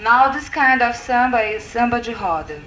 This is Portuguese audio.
Now this kind of samba is samba de roda.